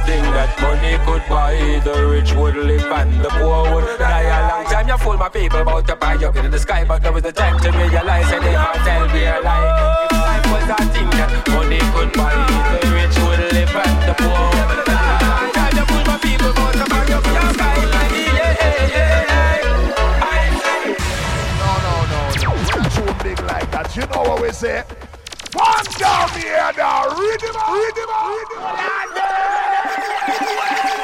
life thing that money could buy. The rich would live and the poor would die. A long time you fool my people about to buy up in the sky, but there was the time to realize that they can't tell me a lie. If life was a thing that money could buy, the rich would live and the poor would die. You fool my people about to buy up in the sky. Big like. You know what we say? One down here now. Rhythm, rhythm, rhythm. If Get away!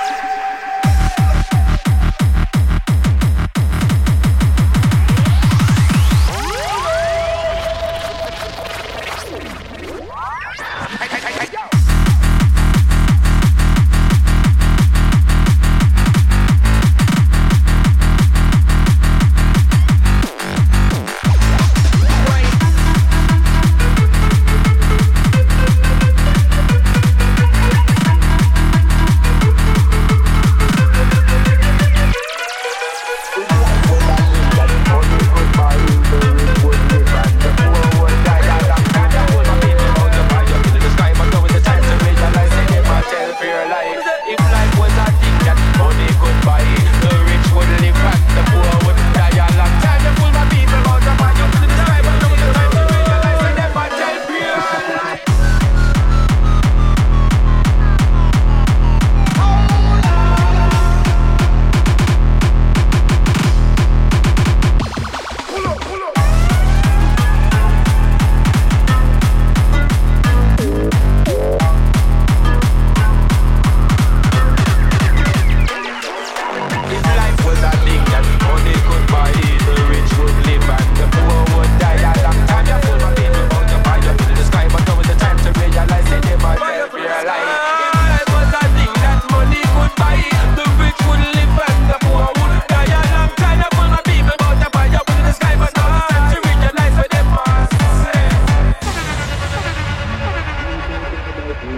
So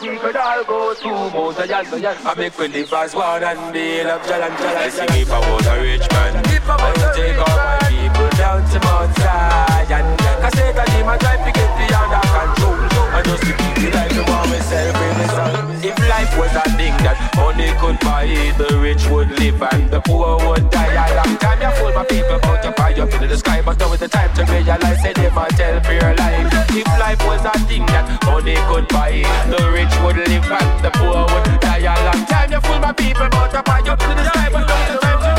we could all go to Mount Zion I make we live as one and Jalan Jalan I sing if I was a rich man I would take all my people down to Mount Zion Cause they can him a try to get the under control And just keep the life the warm myself in the sun. If life was a thing that money could buy The rich would live and the poor would die. A long time you fool my people about to buy up into the sky. But now is the time to realize they might tell pure life. If life was a thing that money could buy The rich would live and the poor would die. A long time you fool my people about to buy up into the sky. But now is the time to